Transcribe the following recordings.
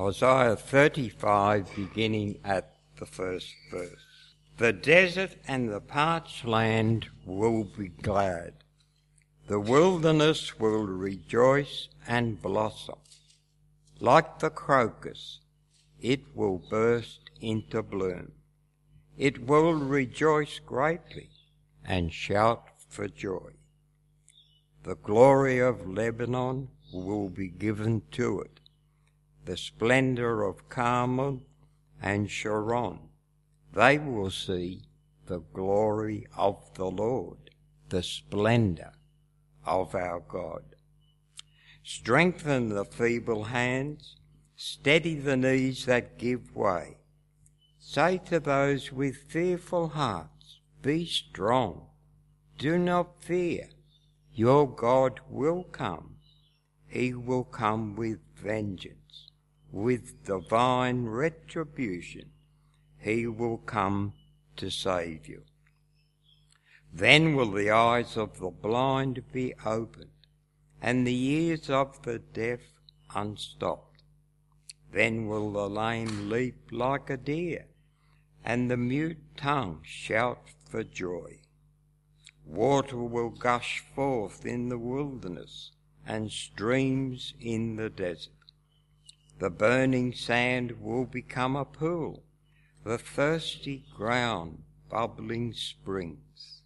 Isaiah 35, beginning at the first verse. The desert and the parched land will be glad. The wilderness will rejoice and blossom. Like the crocus, it will burst into bloom. It will rejoice greatly and shout for joy. The glory of Lebanon will be given to it the splendor of Carmel and Sharon. They will see the glory of the Lord, the splendor of our God. Strengthen the feeble hands, steady the knees that give way. Say to those with fearful hearts, Be strong, do not fear. Your God will come. He will come with vengeance with divine retribution, he will come to save you. Then will the eyes of the blind be opened, and the ears of the deaf unstopped. Then will the lame leap like a deer, and the mute tongue shout for joy. Water will gush forth in the wilderness, and streams in the desert. The burning sand will become a pool, the thirsty ground bubbling springs.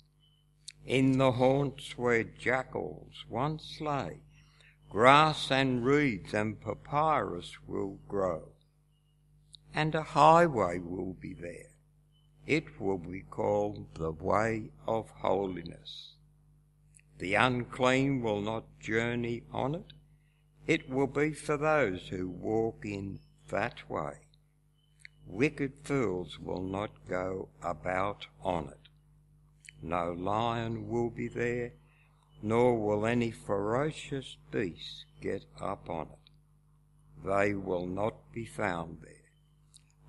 In the haunts where jackals once lay, grass and reeds and papyrus will grow, and a highway will be there. It will be called the way of holiness. The unclean will not journey on it, it will be for those who walk in that way. Wicked fools will not go about on it. No lion will be there, nor will any ferocious beast get up on it. They will not be found there,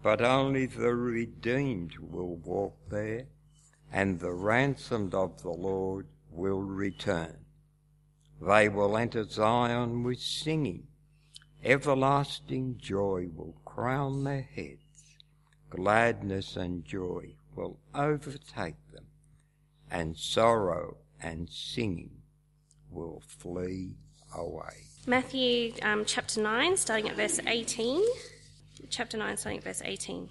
but only the redeemed will walk there, and the ransomed of the Lord will return. They will enter Zion with singing. Everlasting joy will crown their heads. Gladness and joy will overtake them, and sorrow and singing will flee away. Matthew um, chapter 9, starting at verse 18. Chapter 9, starting at verse 18.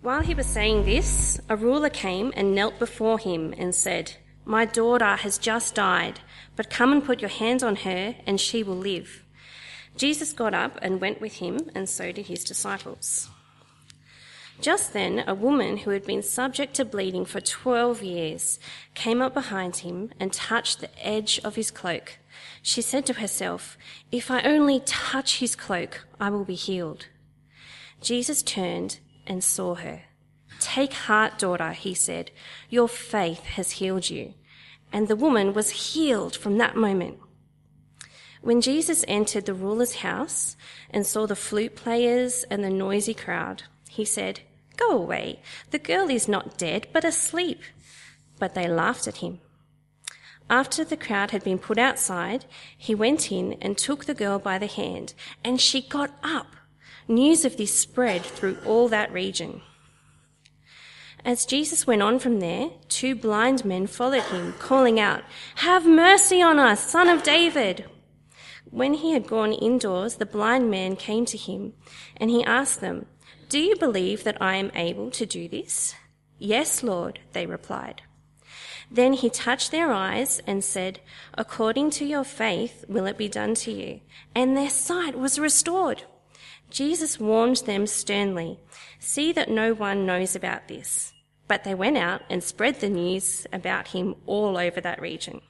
While he was saying this, a ruler came and knelt before him and said, My daughter has just died but come and put your hands on her, and she will live. Jesus got up and went with him, and so did his disciples. Just then, a woman who had been subject to bleeding for 12 years came up behind him and touched the edge of his cloak. She said to herself, If I only touch his cloak, I will be healed. Jesus turned and saw her. Take heart, daughter, he said. Your faith has healed you and the woman was healed from that moment. When Jesus entered the ruler's house and saw the flute players and the noisy crowd, he said, Go away. The girl is not dead, but asleep. But they laughed at him. After the crowd had been put outside, he went in and took the girl by the hand, and she got up. News of this spread through all that region. As Jesus went on from there, two blind men followed him, calling out, Have mercy on us, son of David! When he had gone indoors, the blind man came to him, and he asked them, Do you believe that I am able to do this? Yes, Lord, they replied. Then he touched their eyes and said, According to your faith will it be done to you. And their sight was restored. Jesus warned them sternly, See that no one knows about this. But they went out and spread the news about him all over that region.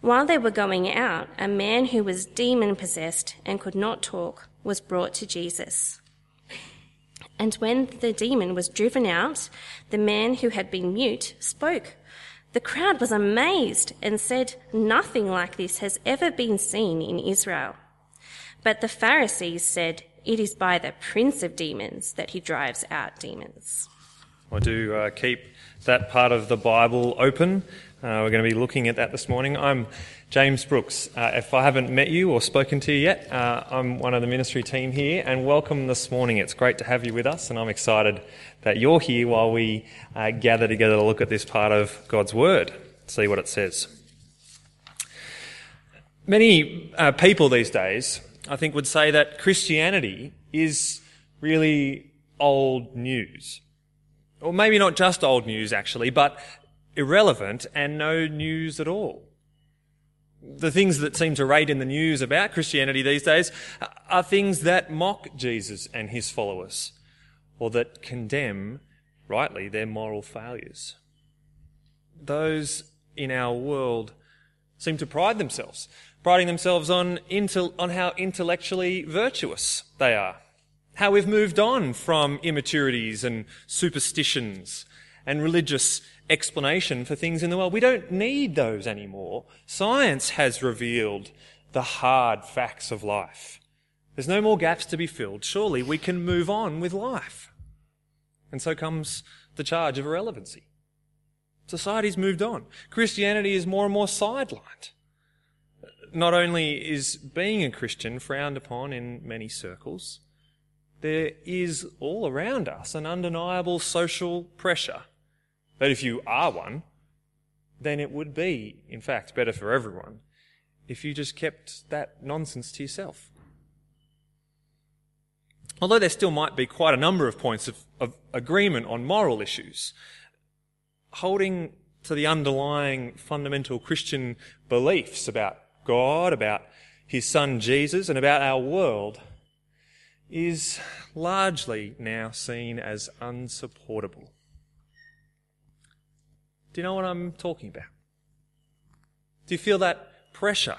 While they were going out, a man who was demon possessed and could not talk was brought to Jesus. And when the demon was driven out, the man who had been mute spoke. The crowd was amazed and said, Nothing like this has ever been seen in Israel. But the Pharisees said, It is by the prince of demons that he drives out demons. I do uh, keep that part of the Bible open Uh, we're going to be looking at that this morning. I'm James Brooks. Uh, if I haven't met you or spoken to you yet, uh, I'm one of the ministry team here, and welcome this morning. It's great to have you with us, and I'm excited that you're here while we uh, gather together to look at this part of God's Word, see what it says. Many uh, people these days, I think, would say that Christianity is really old news. Or maybe not just old news, actually, but irrelevant and no news at all. The things that seem to rate in the news about Christianity these days are things that mock Jesus and his followers, or that condemn, rightly, their moral failures. Those in our world seem to pride themselves, priding themselves on, on how intellectually virtuous they are, how we've moved on from immaturities and superstitions and religious explanation for things in the world. We don't need those anymore. Science has revealed the hard facts of life. There's no more gaps to be filled. Surely we can move on with life. And so comes the charge of irrelevancy. Society's moved on. Christianity is more and more sidelined. Not only is being a Christian frowned upon in many circles, there is all around us an undeniable social pressure that if you are one, then it would be, in fact, better for everyone if you just kept that nonsense to yourself. Although there still might be quite a number of points of, of agreement on moral issues, holding to the underlying fundamental Christian beliefs about God, about his son Jesus, and about our world is largely now seen as unsupportable. Do you know what I'm talking about? Do you feel that pressure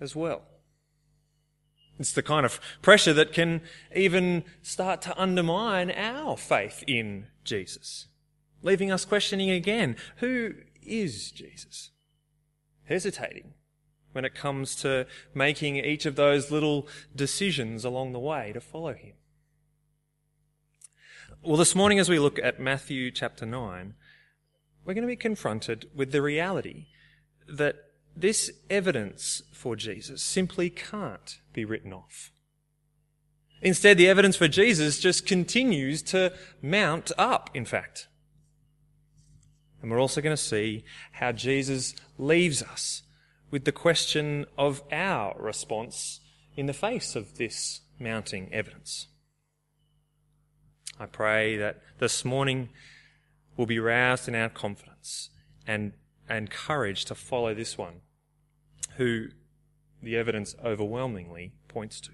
as well? It's the kind of pressure that can even start to undermine our faith in Jesus, leaving us questioning again who is Jesus? Hesitating when it comes to making each of those little decisions along the way to follow him. Well, this morning, as we look at Matthew chapter 9, we're going to be confronted with the reality that this evidence for Jesus simply can't be written off. Instead, the evidence for Jesus just continues to mount up, in fact. And we're also going to see how Jesus leaves us with the question of our response in the face of this mounting evidence. I pray that this morning will be roused in our confidence and, and courage to follow this one, who the evidence overwhelmingly points to.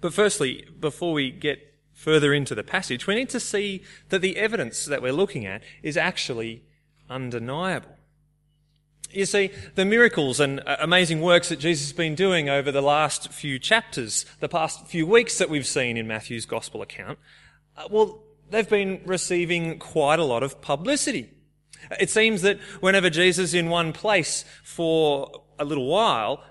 But firstly, before we get further into the passage, we need to see that the evidence that we're looking at is actually undeniable. You see, the miracles and uh, amazing works that Jesus has been doing over the last few chapters, the past few weeks that we've seen in Matthew's gospel account, uh, well, they've been receiving quite a lot of publicity. It seems that whenever Jesus is in one place for a little while,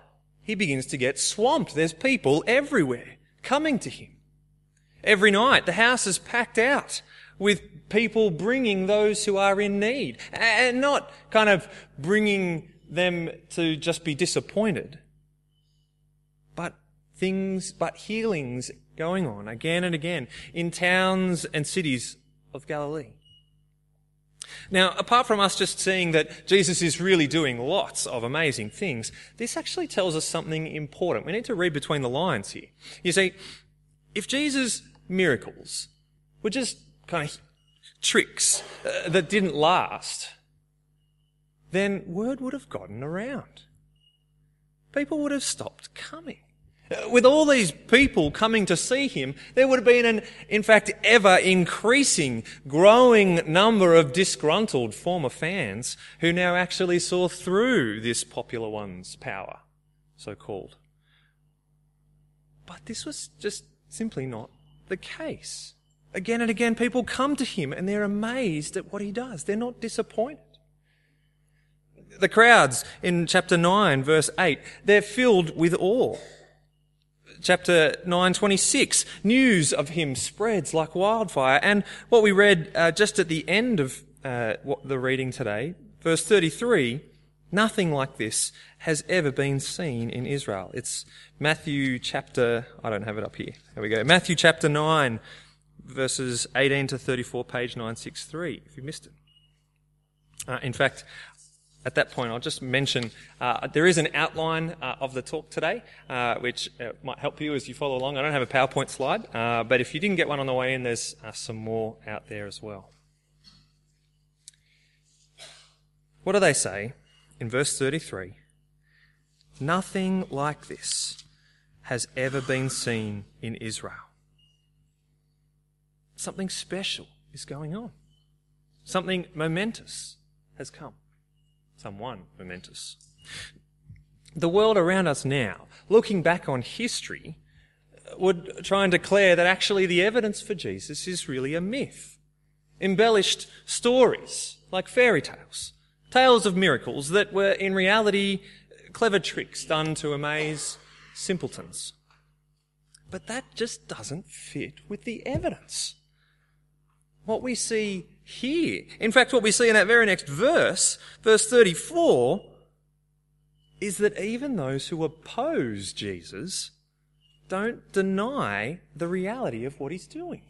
he begins to get swamped. There's people everywhere coming to him. Every night, the house is packed out with people bringing those who are in need and not kind of bringing them to just be disappointed, but things, but healings going on again and again in towns and cities of Galilee. Now, apart from us just seeing that Jesus is really doing lots of amazing things, this actually tells us something important. We need to read between the lines here. You see, if Jesus' miracles were just kind of tricks uh, that didn't last, then word would have gotten around. People would have stopped coming. With all these people coming to see him, there would have been an, in fact, ever increasing, growing number of disgruntled former fans who now actually saw through this popular one's power, so called. But this was just simply not the case. Again and again, people come to him and they're amazed at what he does. They're not disappointed. The crowds in chapter 9, verse 8, they're filled with awe chapter 9, 26, news of him spreads like wildfire. And what we read uh, just at the end of uh, what the reading today. Verse 33 Nothing like this has ever been seen in Israel. It's Matthew chapter, I don't have it up here. There we go. Matthew chapter 9, verses 18 to 34, page 963, if you missed it. Uh, in fact, at that point, I'll just mention uh, there is an outline uh, of the talk today, uh, which uh, might help you as you follow along. I don't have a PowerPoint slide, uh, but if you didn't get one on the way in, there's some more out there as well. What do they say? in verse 33 Nothing like this has ever been seen in Israel. Something special is going on. Something momentous has come. Someone momentous. The world around us now, looking back on history, would try and declare that actually the evidence for Jesus is really a myth. Embellished stories, like fairy tales, Tales of miracles that were in reality clever tricks done to amaze simpletons. But that just doesn't fit with the evidence. What we see here, in fact, what we see in that very next verse, verse 34, is that even those who oppose Jesus don't deny the reality of what he's doing.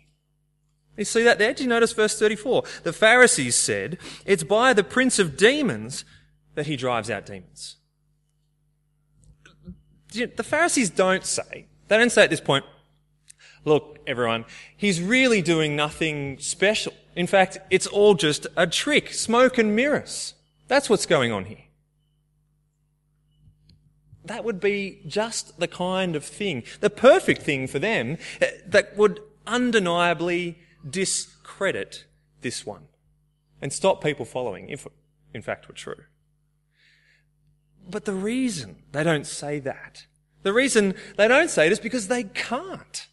You see that there? Do you notice verse 34? The Pharisees said, It's by the prince of demons that he drives out demons. The Pharisees don't say, they don't say at this point, Look, everyone, he's really doing nothing special. In fact, it's all just a trick, smoke and mirrors. That's what's going on here. That would be just the kind of thing, the perfect thing for them eh, that would undeniably discredit this one and stop people following, if in fact were true. But the reason they don't say that, the reason they don't say it is because they can't.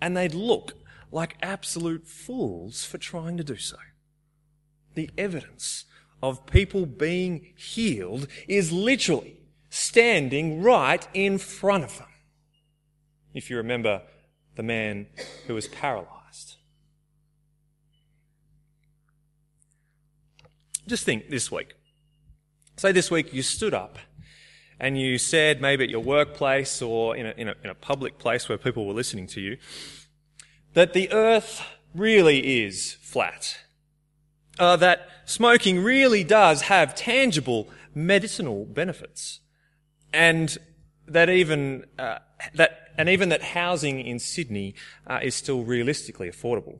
And they'd look like absolute fools for trying to do so. The evidence of people being healed is literally standing right in front of them. If you remember the man who was paralyzed. Just think this week. Say this week you stood up and you said, maybe at your workplace or in a, in a, in a public place where people were listening to you, that the earth really is flat. Uh, that smoking really does have tangible medicinal benefits. And that even, uh, that, and even that housing in Sydney uh, is still realistically affordable.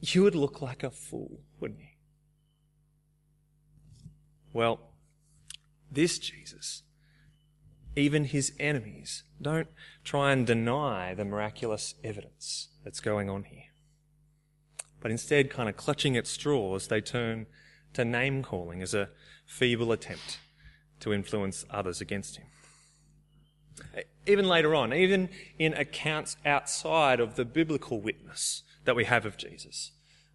You would look like a fool, wouldn't you? Well, this Jesus, even his enemies, don't try and deny the miraculous evidence that's going on here. But instead, kind of clutching at straws, they turn to name calling as a feeble attempt to influence others against him. Even later on, even in accounts outside of the biblical witness that we have of Jesus,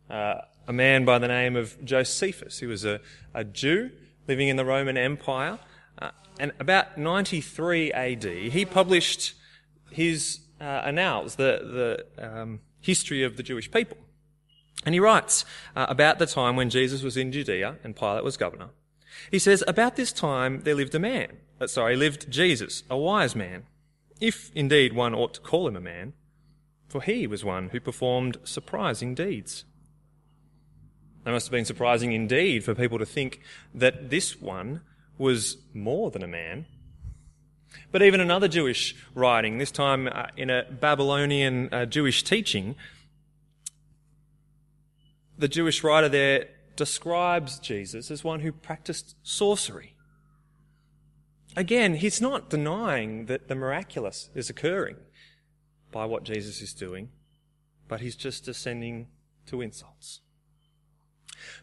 uh, a man by the name of Josephus, who was a, a Jew living in the Roman Empire. Uh, and about 93 AD, he published his uh, Annals, the, the um, history of the Jewish people. And he writes uh, about the time when Jesus was in Judea and Pilate was governor. He says, About this time there lived a man, uh, sorry, lived Jesus, a wise man, if indeed one ought to call him a man, for he was one who performed surprising deeds. It must have been surprising indeed for people to think that this one was more than a man. But even another Jewish writing, this time uh, in a Babylonian uh, Jewish teaching, the Jewish writer there describes Jesus as one who practiced sorcery. Again, he's not denying that the miraculous is occurring by what Jesus is doing, but he's just descending to insults.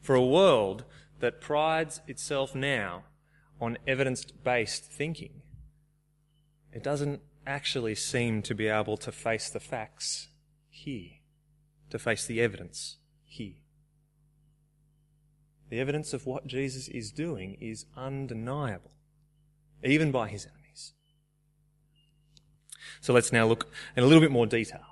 For a world that prides itself now on evidence based thinking, it doesn't actually seem to be able to face the facts here, to face the evidence here. The evidence of what Jesus is doing is undeniable, even by his enemies. So let's now look in a little bit more detail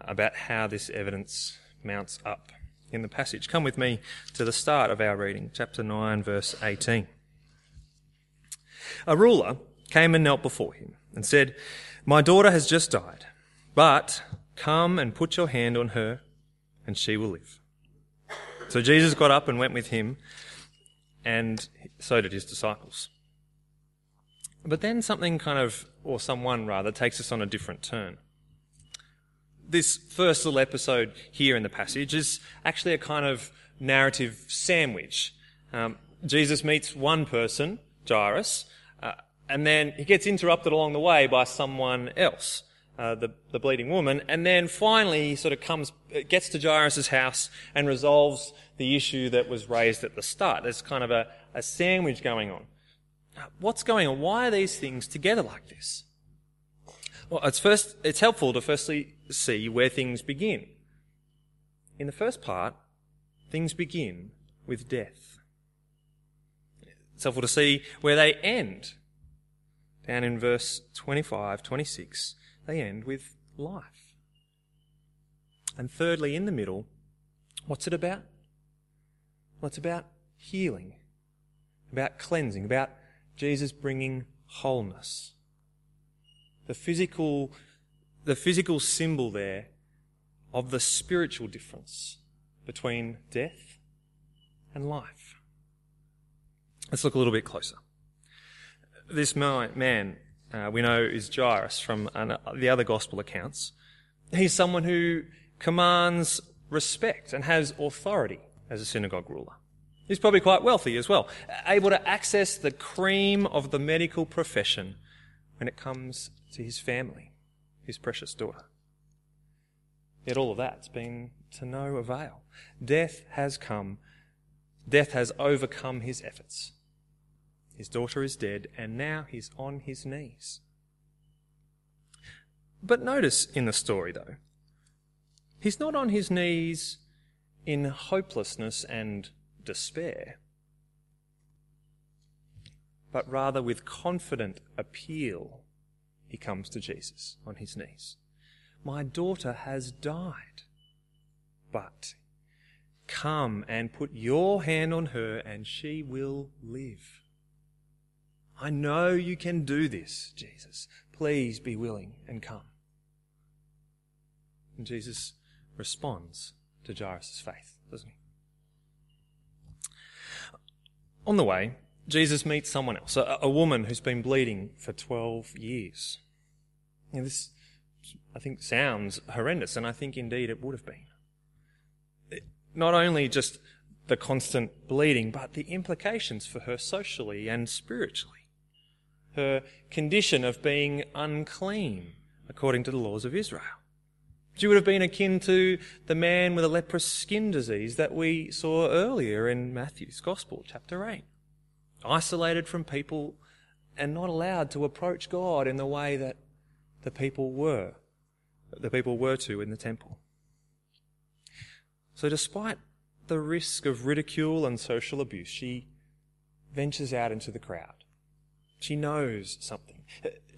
about how this evidence mounts up in the passage. Come with me to the start of our reading, chapter 9, verse 18. A ruler came and knelt before him and said, My daughter has just died, but come and put your hand on her, and she will live. So Jesus got up and went with him, and so did his disciples. But then something kind of, or someone rather, takes us on a different turn. This first little episode here in the passage is actually a kind of narrative sandwich. Um, Jesus meets one person, Jairus, uh, and then he gets interrupted along the way by someone else, uh, the, the bleeding woman, and then finally he sort of comes, gets to Jairus' house and resolves the issue that was raised at the start. There's kind of a, a sandwich going on. What's going on? Why are these things together like this? Well, it's first, it's helpful to firstly see where things begin. In the first part, things begin with death. It's helpful to see where they end. Down in verse 25, 26, they end with life. And thirdly, in the middle, what's it about? Well, it's about healing, about cleansing, about Jesus bringing wholeness. The physical, the physical symbol there of the spiritual difference between death and life. Let's look a little bit closer. This man, uh, we know, is Jairus from the other gospel accounts. He's someone who commands respect and has authority as a synagogue ruler. He's probably quite wealthy as well, able to access the cream of the medical profession when it comes to his family, his precious daughter. Yet all of that's been to no avail. Death has come, death has overcome his efforts. His daughter is dead, and now he's on his knees. But notice in the story, though, he's not on his knees in hopelessness and despair, but rather with confident appeal, he comes to Jesus on his knees. My daughter has died, but come and put your hand on her and she will live. I know you can do this, Jesus. Please be willing and come. And Jesus responds to Jairus' faith, doesn't he? On the way, Jesus meets someone else, a, a woman who's been bleeding for 12 years. This, I think, sounds horrendous, and I think indeed it would have been. It, not only just the constant bleeding, but the implications for her socially and spiritually. Her condition of being unclean, according to the laws of Israel. She would have been akin to the man with a leprous skin disease that we saw earlier in Matthew's Gospel, chapter 8. Isolated from people and not allowed to approach God in the way that the people were, the people were to in the temple. So despite the risk of ridicule and social abuse, she ventures out into the crowd. She knows something.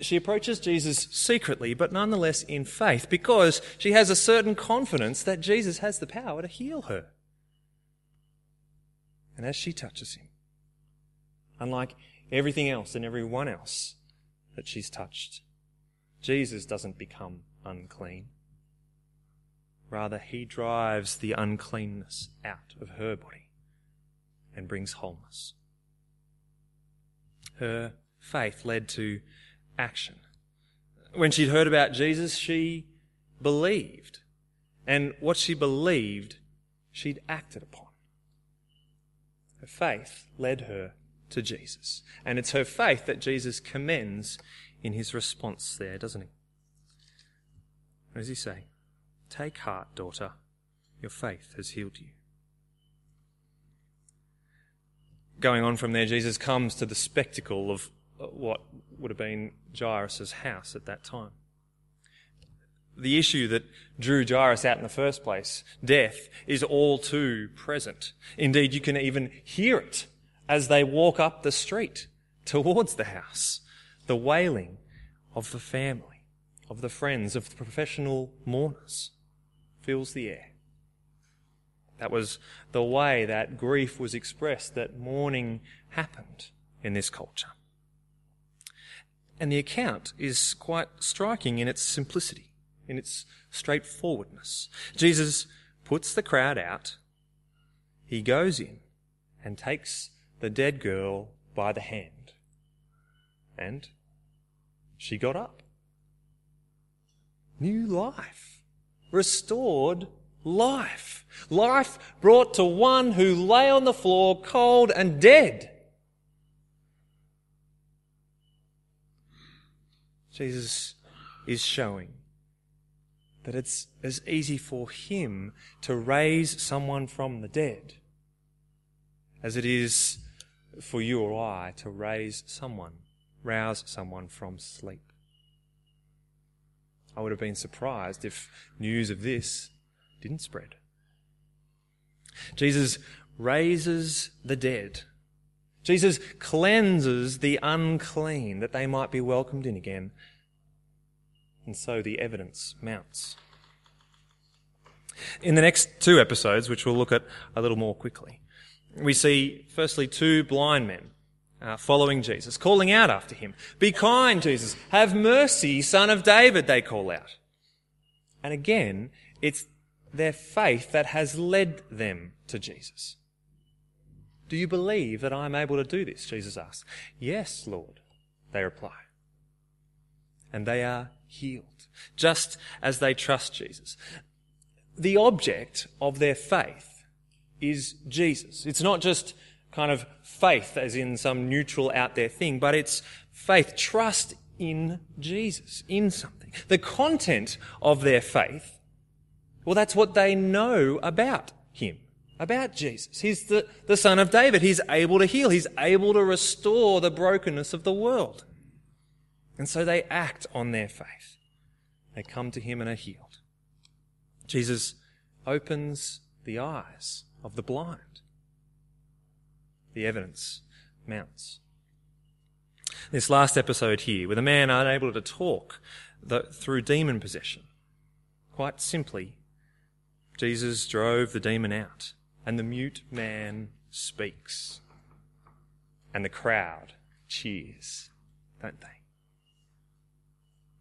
She approaches Jesus secretly, but nonetheless in faith, because she has a certain confidence that Jesus has the power to heal her. And as she touches him, unlike everything else and everyone else that she's touched, Jesus doesn't become unclean. Rather, he drives the uncleanness out of her body and brings wholeness. Her faith led to action. When she'd heard about Jesus, she believed. And what she believed, she'd acted upon. Her faith led her to Jesus. And it's her faith that Jesus commends in his response there, doesn't he? What does he say? Take heart, daughter. Your faith has healed you. Going on from there, Jesus comes to the spectacle of what would have been Jairus' house at that time. The issue that drew Jairus out in the first place, death, is all too present. Indeed, you can even hear it as they walk up the street towards the house. The wailing of the family, of the friends, of the professional mourners fills the air. That was the way that grief was expressed, that mourning happened in this culture. And the account is quite striking in its simplicity, in its straightforwardness. Jesus puts the crowd out, he goes in and takes the dead girl by the hand. And she got up. New life. Restored life. Life brought to one who lay on the floor cold and dead. Jesus is showing that it's as easy for him to raise someone from the dead as it is for you or I to raise someone, rouse someone from sleep. I would have been surprised if news of this didn't spread. Jesus raises the dead. Jesus cleanses the unclean that they might be welcomed in again. And so the evidence mounts. In the next two episodes, which we'll look at a little more quickly, we see firstly two blind men uh, following Jesus, calling out after him. Be kind, Jesus. Have mercy, son of David, they call out. And again, it's their faith that has led them to Jesus. Do you believe that I am able to do this? Jesus asks. Yes, Lord, they reply. And they are healed, just as they trust Jesus. The object of their faith is Jesus. It's not just kind of faith as in some neutral out there thing, but it's faith, trust in Jesus, in something. The content of their faith, well, that's what they know about Him, about Jesus. He's the, the Son of David. He's able to heal. He's able to restore the brokenness of the world. And so they act on their faith. They come to Him and are healed. Jesus opens the eyes of the blind the evidence mounts. This last episode here, with a man unable to talk through demon possession, quite simply, Jesus drove the demon out, and the mute man speaks. And the crowd cheers, don't they?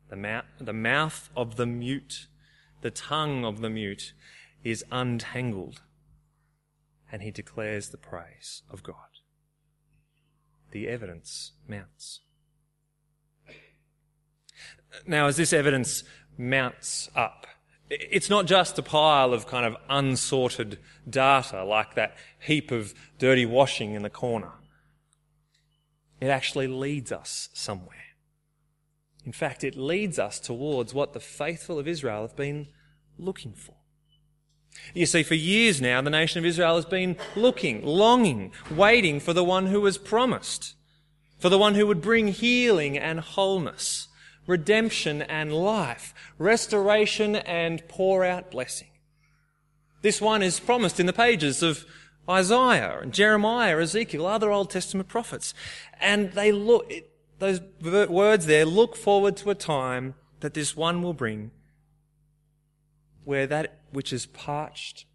The, mouth, the mouth of the mute, the tongue of the mute is untangled and he declares the praise of God. The evidence mounts. Now, as this evidence mounts up, it's not just a pile of kind of unsorted data like that heap of dirty washing in the corner. It actually leads us somewhere. In fact, it leads us towards what the faithful of Israel have been looking for. You see, for years now, the nation of Israel has been looking, longing, waiting for the one who was promised, for the one who would bring healing and wholeness, redemption and life, restoration and pour out blessing. This one is promised in the pages of Isaiah and Jeremiah, Ezekiel, other Old Testament prophets. And they look, those words there look forward to a time that this one will bring where that which is parched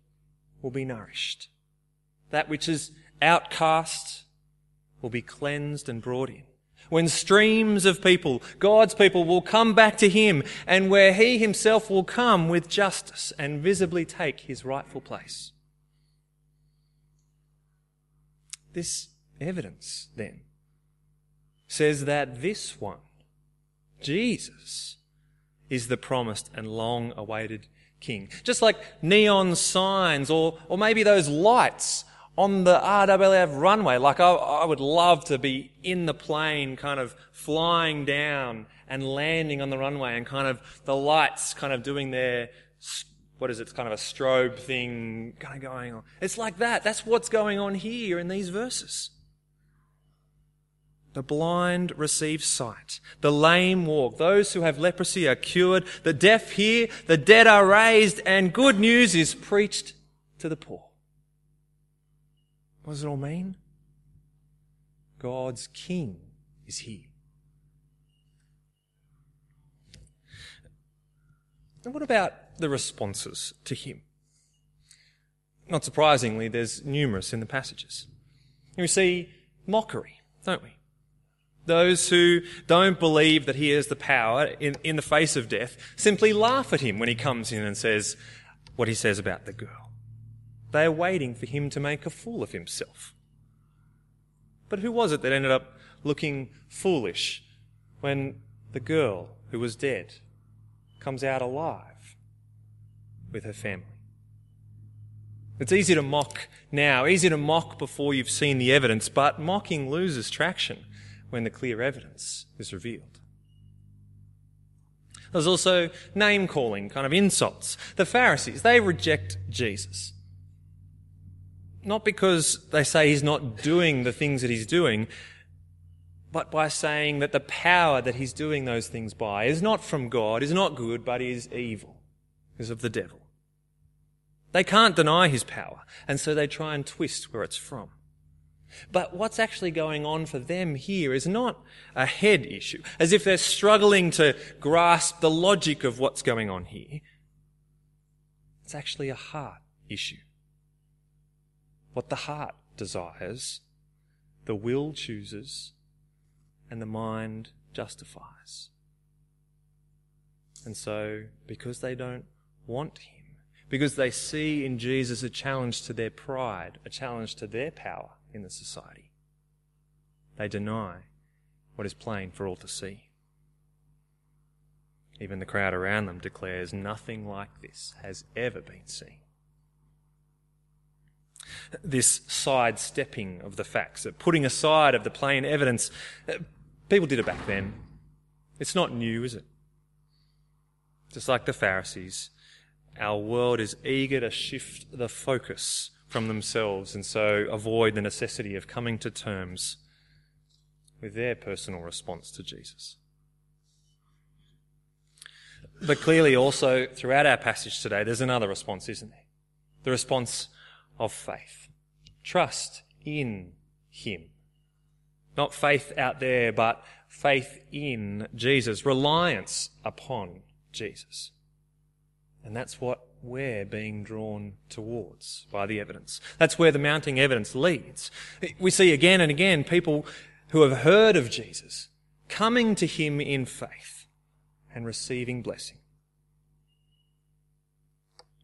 will be nourished. That which is outcast will be cleansed and brought in. When streams of people, God's people, will come back to Him and where He Himself will come with justice and visibly take His rightful place. This evidence, then, says that this one, Jesus, is the promised and long awaited king. Just like neon signs or, or maybe those lights on the RAAF runway. Like I, I would love to be in the plane kind of flying down and landing on the runway and kind of the lights kind of doing their, what is it, kind of a strobe thing kind of going on. It's like that. That's what's going on here in these verses. The blind receive sight. The lame walk. Those who have leprosy are cured. The deaf hear. The dead are raised. And good news is preached to the poor. What does it all mean? God's King is here. And what about the responses to Him? Not surprisingly, there's numerous in the passages. We see mockery, don't we? Those who don't believe that he has the power in, in the face of death simply laugh at him when he comes in and says what he says about the girl. They are waiting for him to make a fool of himself. But who was it that ended up looking foolish when the girl who was dead comes out alive with her family? It's easy to mock now, easy to mock before you've seen the evidence, but mocking loses traction when the clear evidence is revealed. There's also name calling, kind of insults. The Pharisees, they reject Jesus. Not because they say he's not doing the things that he's doing, but by saying that the power that he's doing those things by is not from God, is not good, but is evil, is of the devil. They can't deny his power, and so they try and twist where it's from. But what's actually going on for them here is not a head issue, as if they're struggling to grasp the logic of what's going on here. It's actually a heart issue. What the heart desires, the will chooses, and the mind justifies. And so, because they don't want Him, because they see in Jesus a challenge to their pride, a challenge to their power in the society, they deny what is plain for all to see. Even the crowd around them declares nothing like this has ever been seen. This sidestepping of the facts, uh, putting aside of the plain evidence, uh, people did it back then. It's not new, is it? Just like the Pharisees, our world is eager to shift the focus from themselves and so avoid the necessity of coming to terms with their personal response to Jesus. But clearly, also throughout our passage today, there's another response, isn't there? The response of faith. Trust in Him. Not faith out there, but faith in Jesus. Reliance upon Jesus. And that's what we're being drawn towards by the evidence. That's where the mounting evidence leads. We see again and again people who have heard of Jesus coming to him in faith and receiving blessing.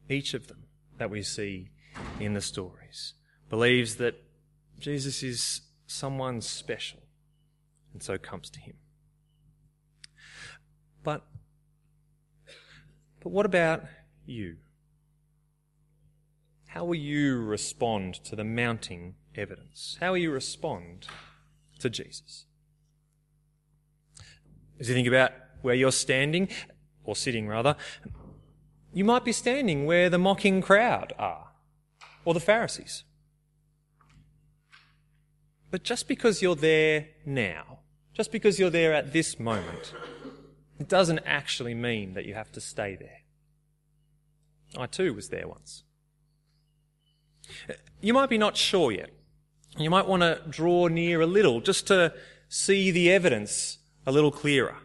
Each of them that we see in the stories believes that Jesus is someone special and so comes to him. But but what about you? How will you respond to the mounting evidence? How will you respond to Jesus? As you think about where you're standing, or sitting rather, you might be standing where the mocking crowd are, or the Pharisees. But just because you're there now, just because you're there at this moment, it doesn't actually mean that you have to stay there. I too was there once. You might be not sure yet. You might want to draw near a little just to see the evidence a little clearer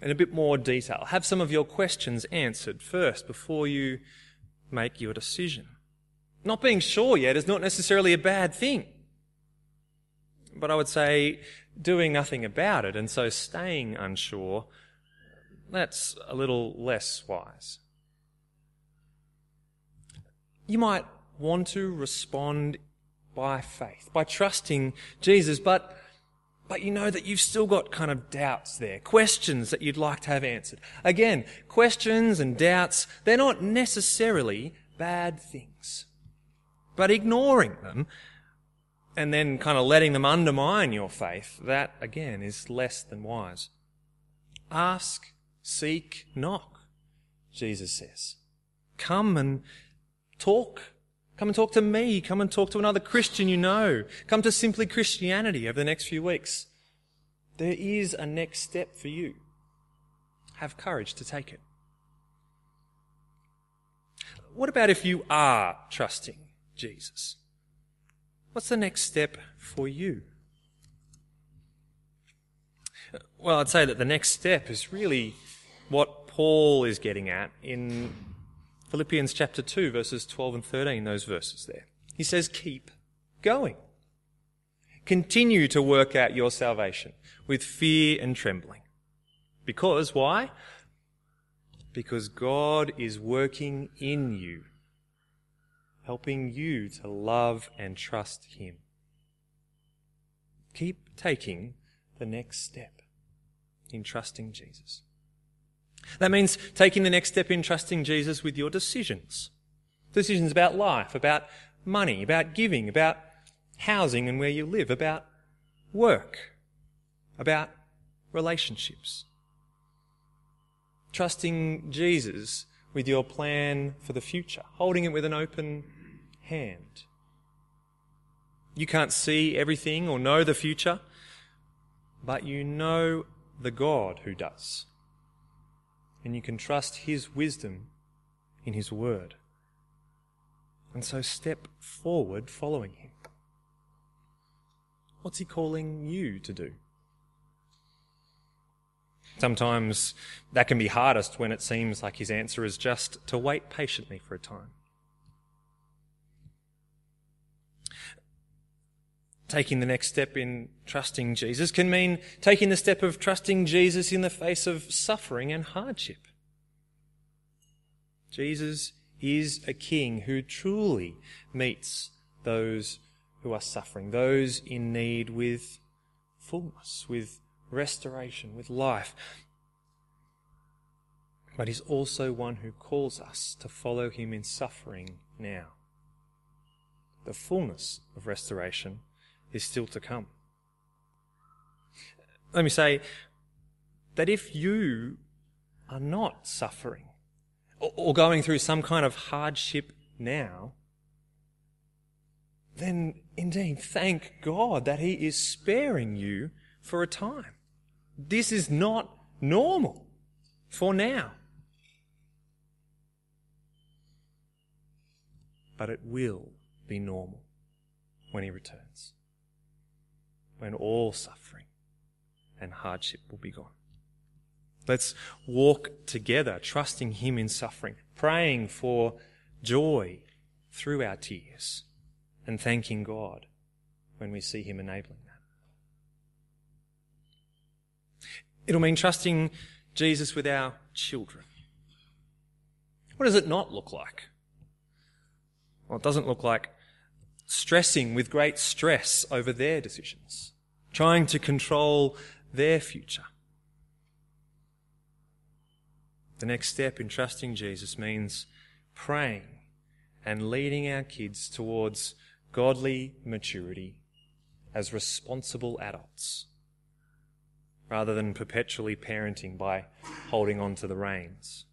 in a bit more detail. Have some of your questions answered first before you make your decision. Not being sure yet is not necessarily a bad thing. But I would say doing nothing about it and so staying unsure, that's a little less wise. You might want to respond by faith, by trusting Jesus, but but you know that you've still got kind of doubts there, questions that you'd like to have answered. Again, questions and doubts, they're not necessarily bad things. But ignoring them and then kind of letting them undermine your faith, that again is less than wise. Ask, seek, knock, Jesus says. Come and talk. Come and talk to me. Come and talk to another Christian you know. Come to Simply Christianity over the next few weeks. There is a next step for you. Have courage to take it. What about if you are trusting Jesus? What's the next step for you? Well, I'd say that the next step is really what Paul is getting at in Philippians chapter 2, verses 12 and 13, those verses there. He says, Keep going. Continue to work out your salvation with fear and trembling. Because, why? Because God is working in you, helping you to love and trust Him. Keep taking the next step in trusting Jesus. That means taking the next step in trusting Jesus with your decisions. Decisions about life, about money, about giving, about housing and where you live, about work, about relationships. Trusting Jesus with your plan for the future, holding it with an open hand. You can't see everything or know the future, but you know the God who does. And you can trust His wisdom in His Word. And so step forward following Him. What's He calling you to do? Sometimes that can be hardest when it seems like His answer is just to wait patiently for a time. Taking the next step in trusting Jesus can mean taking the step of trusting Jesus in the face of suffering and hardship. Jesus is a king who truly meets those who are suffering, those in need with fullness, with restoration, with life. But he's also one who calls us to follow him in suffering now. The fullness of restoration is still to come. Let me say that if you are not suffering or going through some kind of hardship now, then indeed thank God that He is sparing you for a time. This is not normal for now. But it will be normal when He returns when all suffering and hardship will be gone. Let's walk together, trusting Him in suffering, praying for joy through our tears, and thanking God when we see Him enabling that. It'll mean trusting Jesus with our children. What does it not look like? Well, it doesn't look like stressing with great stress over their decisions, trying to control their future. The next step in trusting Jesus means praying and leading our kids towards godly maturity as responsible adults rather than perpetually parenting by holding on to the reins.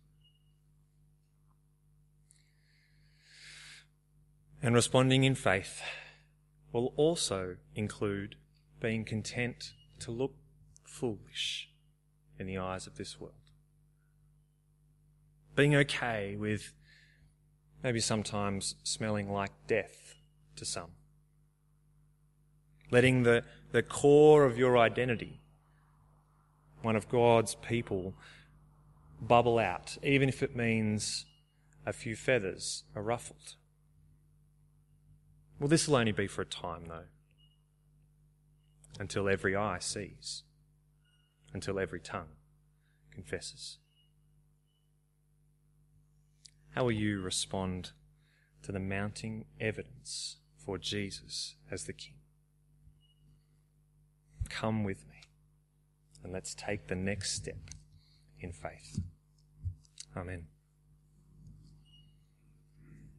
And responding in faith will also include being content to look foolish in the eyes of this world. Being okay with maybe sometimes smelling like death to some. Letting the, the core of your identity, one of God's people, bubble out, even if it means a few feathers are ruffled. Well, this will only be for a time, though, until every eye sees, until every tongue confesses. How will you respond to the mounting evidence for Jesus as the King? Come with me and let's take the next step in faith. Amen.